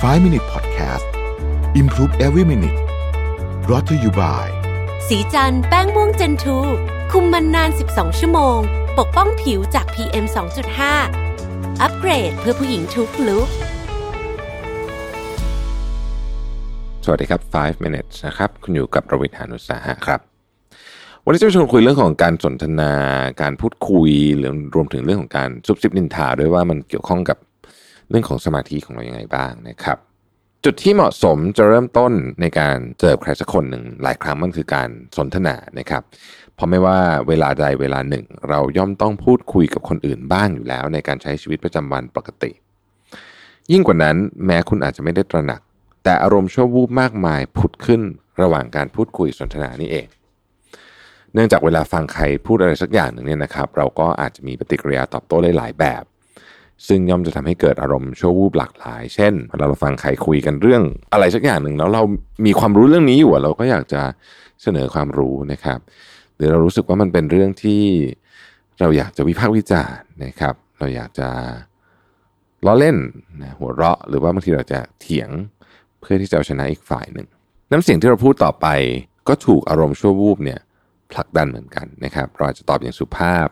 5 Minute Podcast Improve Every Minute brought to you by สีจันแป้งม่วงเจนทูคุมมันนาน 12 ชั่วโมง ปกป้องผิวจาก PM 2.5 อัปเกรดเพื่อผู้หญิงทุกลุกสวัสดีครับ 5 minutes นะครับ คุณอยู่กับประวิทยานุสาหะครับ วันนี้จะมาชวนคุยเรื่องของการสนทนา การพูดคุยหรือรวมถึงเรื่องของการซุบซิบนินทาด้วยว่ามันเกี่ยวข้องกับ เรื่องของสมาธิของเราอย่างไรบ้างนะครับ จุดที่เหมาะสมจะเริ่มต้นในการเจอใครสักคนหนึ่งหลายครั้งมันคือการสนทนานะครับ เพราะไม่ว่าเวลาใดเวลาหนึ่ง เราย่อมต้องพูดคุยกับคนอื่นบ้างอยู่แล้ว ในการใช้ชีวิตประจำวันปกติ ยิ่งกว่านั้นแม้คุณอาจจะไม่ได้ตระหนัก แต่อารมณ์ชั่ววูบมากมายผุดขึ้นระหว่างการพูดคุยสนทนานี่เองเนื่องจากเวลาฟังใครพูดอะไรสักอย่างหนึ่งเนี่ยนะครับ เราก็อาจจะมีปฏิกิริยาตอบโต้ได้หลายแบบ ซึ่งย่อมจะทำให้เกิดอารมณ์ชั่ววูบหลากหลาย เช่นเวลาเราฟังใครคุยกันเรื่องอะไรสักอย่างหนึ่งแล้วเรามีความรู้เรื่องนี้อยู่เราก็อยากจะเสนอความรู้นะครับหรือเรารู้สึกว่ามันเป็นเรื่องที่เราอยากจะวิพากษ์วิจารณ์นะครับ เราอยากจะล้อเล่นนะหัวเราะ หรือว่าบางทีเราจะเถียงเพื่อที่จะเอาชนะอีกฝ่ายหนึ่งน้ำเสียงที่เราพูดต่อไป ก็ถูกอารมณ์ชั่ววูบเนี่ยผลักดันเหมือนกันนะครับ เราอาจจะตอบอย่างสุภาพ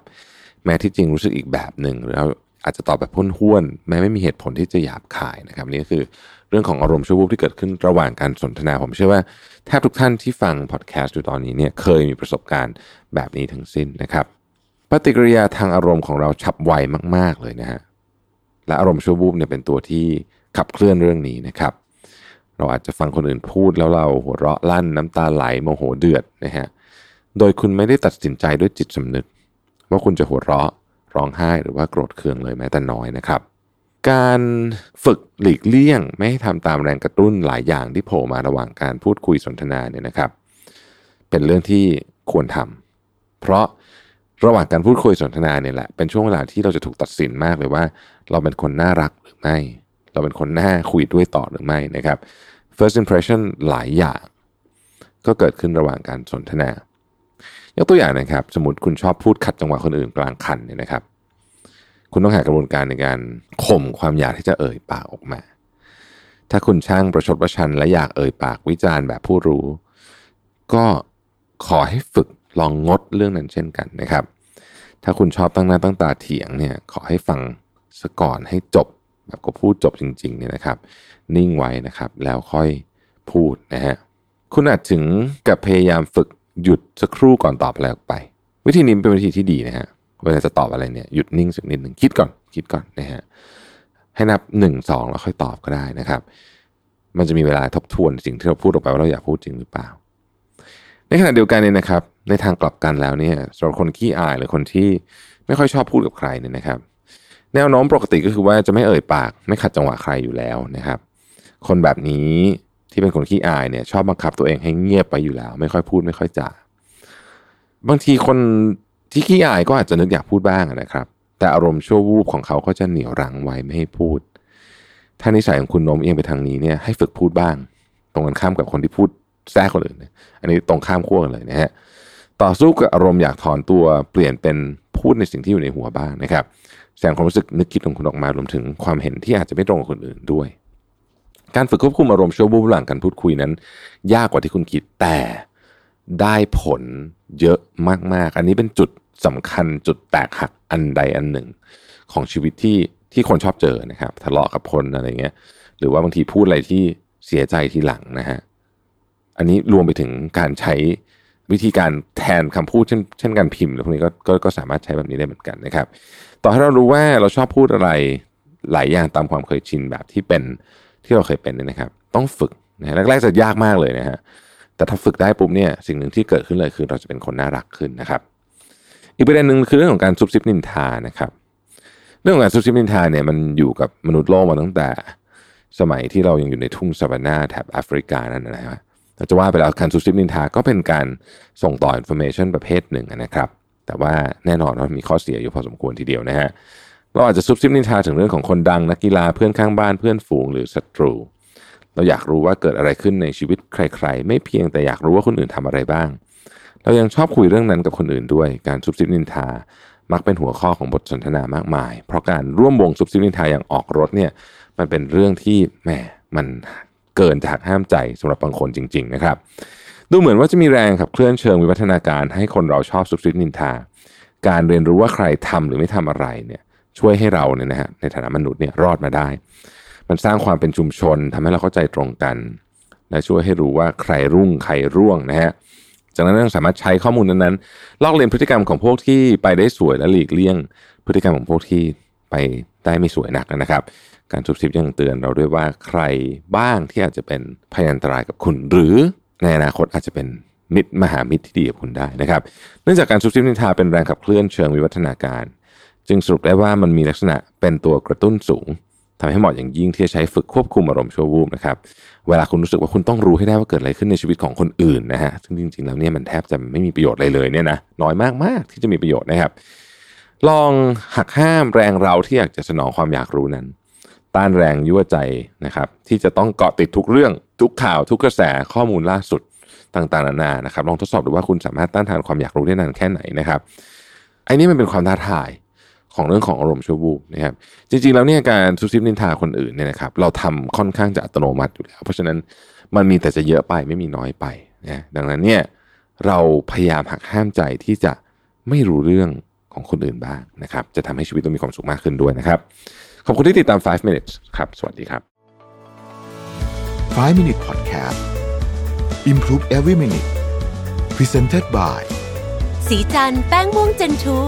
แม้ที่จริงรู้สึกอีกแบบหนึ่งหรือเรา อาจจะตอบแบบพ้นห้วน แม้ไม่มีเหตุผลที่จะหยาบคายนะครับนี่ก็คือเรื่องของอารมณ์ชั่ววูบที่เกิดขึ้นระหว่างการสนทนา ผมเชื่อว่าแทบทุกท่านที่ฟังพอดแคสต์อยู่ตอนนี้เนี่ยเคยมีประสบการณ์แบบนี้ทั้งสิ้นนะครับ ปฏิกิริยาทางอารมณ์ของเราฉับไวมาก ๆ เลยนะฮะและอารมณ์ชั่ววูบเนี่ยเป็นตัวที่ขับเคลื่อนเรื่องนี้นะครับ เราอาจจะฟังคนอื่นพูดแล้วเราหัวเราะลั่นน้ำตาไหลโมโหเดือดนะฮะโดยคุณไม่ได้ตัดสินใจด้วยจิตสำนึก ว่าคุณจะหัวเราะ ร้องไห้หรือว่าโกรธเคืองเลยแม้แต่น้อยนะครับ การฝึกหลีกเลี่ยง ไม่ให้ทำตามแรงกระตุ้นหลายอย่างที่โผล่มาระหว่างการพูดคุยสนทนาเนี่ยนะครับ เป็นเรื่องที่ควรทำเพราะระหว่างการพูดคุยสนทนาเนี่ยแหละเป็นช่วงเวลาที่เราจะถูกตัดสินมากเลยว่า เราเป็นคนน่ารักหรือไม่ เราเป็นคนน่าคุยด้วยต่อหรือไม่นะครับ first impression หลายอย่าง ก็เกิดขึ้นระหว่างการสนทนา ยกตัวอย่างนะครับ สมมติคุณชอบพูดขัดจังหวะคนอื่นกลางคันเนี่ยนะครับ คุณต้องหากระบวนการในการข่มความอยากที่จะเอ่ยปากออกมา ถ้าคุณช่างประชดประชันและอยากเอ่ยปากวิจารณ์แบบผู้รู้ ก็ขอให้ฝึกลองงดเรื่องนั้นเช่นกันนะครับ ถ้าคุณชอบตั้งหน้าตั้งตาเถียงเนี่ยขอให้ฟังซะก่อนให้จบแบบก็พูดจบจริงๆเนี่ยนะครับ นิ่งไว้นะครับแล้วค่อยพูดนะฮะคุณอาจถึงกับพยายามฝึกหยุดสักครู่ก่อนตอบอะไรออกไป วิธีนี้เป็นวิธีที่ดีนะฮะ เวลาจะตอบอะไรเนี่ยหยุดนิ่งสักนิดหนึ่งคิดก่อนคิดก่อนนะฮะให้นับหนึ่งสองแล้วค่อยตอบก็ได้นะครับ มันจะมีเวลาทบทวนสิ่งที่เราพูดออกไปว่าเราอยากพูดจริงหรือเปล่า ในขณะเดียวกันเนี่ยนะครับ ในทางกลับกันแล้วเนี่ยสำหรับคนขี้อายหรือคนที่ไม่ค่อยชอบพูดกับใครเนี่ยนะครับ แนวโน้มปกติก็คือว่าจะไม่เอ่ยปากไม่ขัดจังหวะใครอยู่แล้วนะครับ คนแบบนี้ที่เป็นคนขี้อายเนี่ยชอบบังคับตัวเองให้เงียบไปอยู่แล้ว ไม่ค่อยพูดไม่ค่อยจ่าบางทีคน ที่ขี้อายก็อาจจะนึกอยากพูดบ้างนะครับ แต่อารมณ์ชั่ววูบของเขาก็จะเหนี่ยวรั้งไว้ไม่ให้พูด ถ้านิสัยของคุณโน้มเอียงไปทางนี้เนี่ยให้ฝึกพูดบ้าง ตรงกันข้ามกับคนที่พูดแทรกคนอื่นอันนี้ตรงข้ามขั้วกันเลยนะฮะต่อสู้กับอารมณ์อยากถอนตัวเปลี่ยนเป็นพูดในสิ่งที่อยู่ในหัวบ้างนะครับแสดงความรู้สึกนึกคิดของคุณออกมารวมถึงความเห็นที่อาจจะไม่ตรงกับคนอื่นด้วย การฝึกควบคุมอารมณ์ชั่ววูบหลังการพูดคุยนั้น ยากกว่าที่คุณคิดแต่ได้ผลเยอะมากๆ อันนี้เป็นจุด สำคัญจุดแตกหักอันใดอันหนึ่ง ของชีวิตที่ที่คนชอบเจอนะครับ ทะเลาะกับคนอะไรเงี้ย หรือว่าบางทีพูดอะไรที่เสียใจทีหลังนะฮะอันนี้รวมไปถึงการใช้วิธีการแทนคำพูดเช่นเช่นการพิมพ์หรือพวกนี้ก็ก็ก็สามารถใช้แบบนี้ได้เหมือนกันนะครับ ต่อให้เรารู้ว่าเราชอบพูดอะไรหลายอย่างตามความเคยชินแบบที่เป็นที่เราเคยเป็นเนี่ยนะครับ ต้องฝึกนะแรกๆจะยากมากเลยนะฮะแต่ถ้าฝึกได้ปุ๊บเนี่ยสิ่งหนึ่งที่เกิดขึ้นเลยคือเราจะเป็นคนน่ารักขึ้นนะครับ อีกประเด็นหนึ่งคือเรื่องของการซุบซิบนินทานะครับ เรื่องของการซุบซิบนินทาเนี่ยมันอยู่กับมนุษย์โลกมาตั้งแต่ สมัยที่เรายังอยู่ในทุ่งสะวันนาแถบแอฟริกานั่นนะฮะเราจะว่าไปแล้วการซุบซิบนินทาก็เป็นการส่งต่อ information ประเภทหนึ่งนะครับ แต่ว่าแน่นอนว่ามีข้อเสียอยู่พอสมควรทีเดียวนะฮะเราอาจจะซุบซิบนินทาถึงเรื่องของคนดังนักกีฬาเพื่อนข้างบ้านเพื่อนฝูงหรือศัตรู เราอยากรู้ว่าเกิดอะไรขึ้นในชีวิตใคร ๆ ไม่เพียงแต่อยากรู้ว่าคนอื่นทำอะไรบ้าง เรายังชอบคุยเรื่องนั้นกับคนอื่นด้วย การซุบซิบนินทา มักเป็นหัวข้อของบทสนทนามากมาย เพราะการร่วมวงซุบซิบนินทาอย่างออกรสเนี่ย มันเป็นเรื่องที่แหมมันเกินจะหักห้ามใจสำหรับบางคนจริง ๆ นะครับ ดูเหมือนว่าจะมีแรงขับเคลื่อนเชิงวิวัฒนาการให้คนเราชอบสุบซิบนินทา การเรียนรู้ว่าใครทำหรือไม่ทำอะไรเนี่ย ช่วยให้เราเนี่ยนะฮะในฐานะมนุษย์เนี่ยรอดมาได้ มันสร้างความเป็นชุมชนทำให้เราเข้าใจตรงกันและช่วยให้รู้ว่าใครรุ่งใครร่วงนะฮะ จากนั้นเราสามารถใช้ข้อมูลนั้นๆ ลอกเลียนพฤติกรรมของพวกที่ไปได้สวยและหลีกเลี่ยง พฤติกรรมของพวกที่ไปได้ไม่สวยนักนะครับ การสุบซิบยังเตือนเราด้วยว่าใครบ้างที่อาจจะเป็นพยันตรายกับคุณ หรือในอนาคตอาจจะเป็นมิตรมหามิตรที่ดีกับคุณได้นะครับ เนื่องจากการซุบซิบนินทาเป็นแรงขับเคลื่อนเชิงวิวัฒนาการ จึงสรุปได้ว่ามันมีลักษณะเป็นตัวกระตุ้นสูง ทำให้เหมาะอย่างยิ่งที่จะใช้ฝึกควบคุมอารมณ์ชั่ววูบนะครับเวลาคุณรู้สึกว่าคุณต้องรู้ให้ได้ว่าเกิดอะไรขึ้นในชีวิตของคนอื่นนะฮะซึ่งจริงๆแล้วเนี่ยมันแทบจะไม่มีประโยชน์อะไรเลยเนี่ยนะน้อยมากๆที่จะมีประโยชน์นะครับ ลองหักห้ามแรงเราที่อยากจะสนองความอยากรู้นั้น ต้านแรงยั่วใจนะครับที่จะต้องเกาะติดทุกเรื่องทุกข่าวทุกกระแสข้อมูลล่าสุดต่างๆนานานะครับลองทดสอบดูว่าคุณสามารถต้านทานความอยากรู้ได้นานแค่ไหนนะครับไอ้นี่มันเป็นความท้าทาย ของเรื่องของอารมณ์ชั่ววูบนะครับจริงๆแล้วเนี่ยการซุบซิบนินทาคนอื่นเนี่ยนะครับเราทำค่อนข้างจะอัตโนมัติอยู่แล้ว เพราะฉะนั้นมันมีแต่จะเยอะไปไม่มีน้อยไปนะดังนั้นเนี่ยเราพยายามหักห้ามใจที่จะไม่รู้เรื่องของคนอื่นบ้างนะครับ จะทำให้ชีวิตเรามีความสุขมากขึ้นด้วยนะครับ ขอบคุณที่ติดตาม 5 minutes ครับ สวัสดีครับ 5 Minute Podcast Improve Every Minute Presented by สีจันแป้งม่วงเจนทู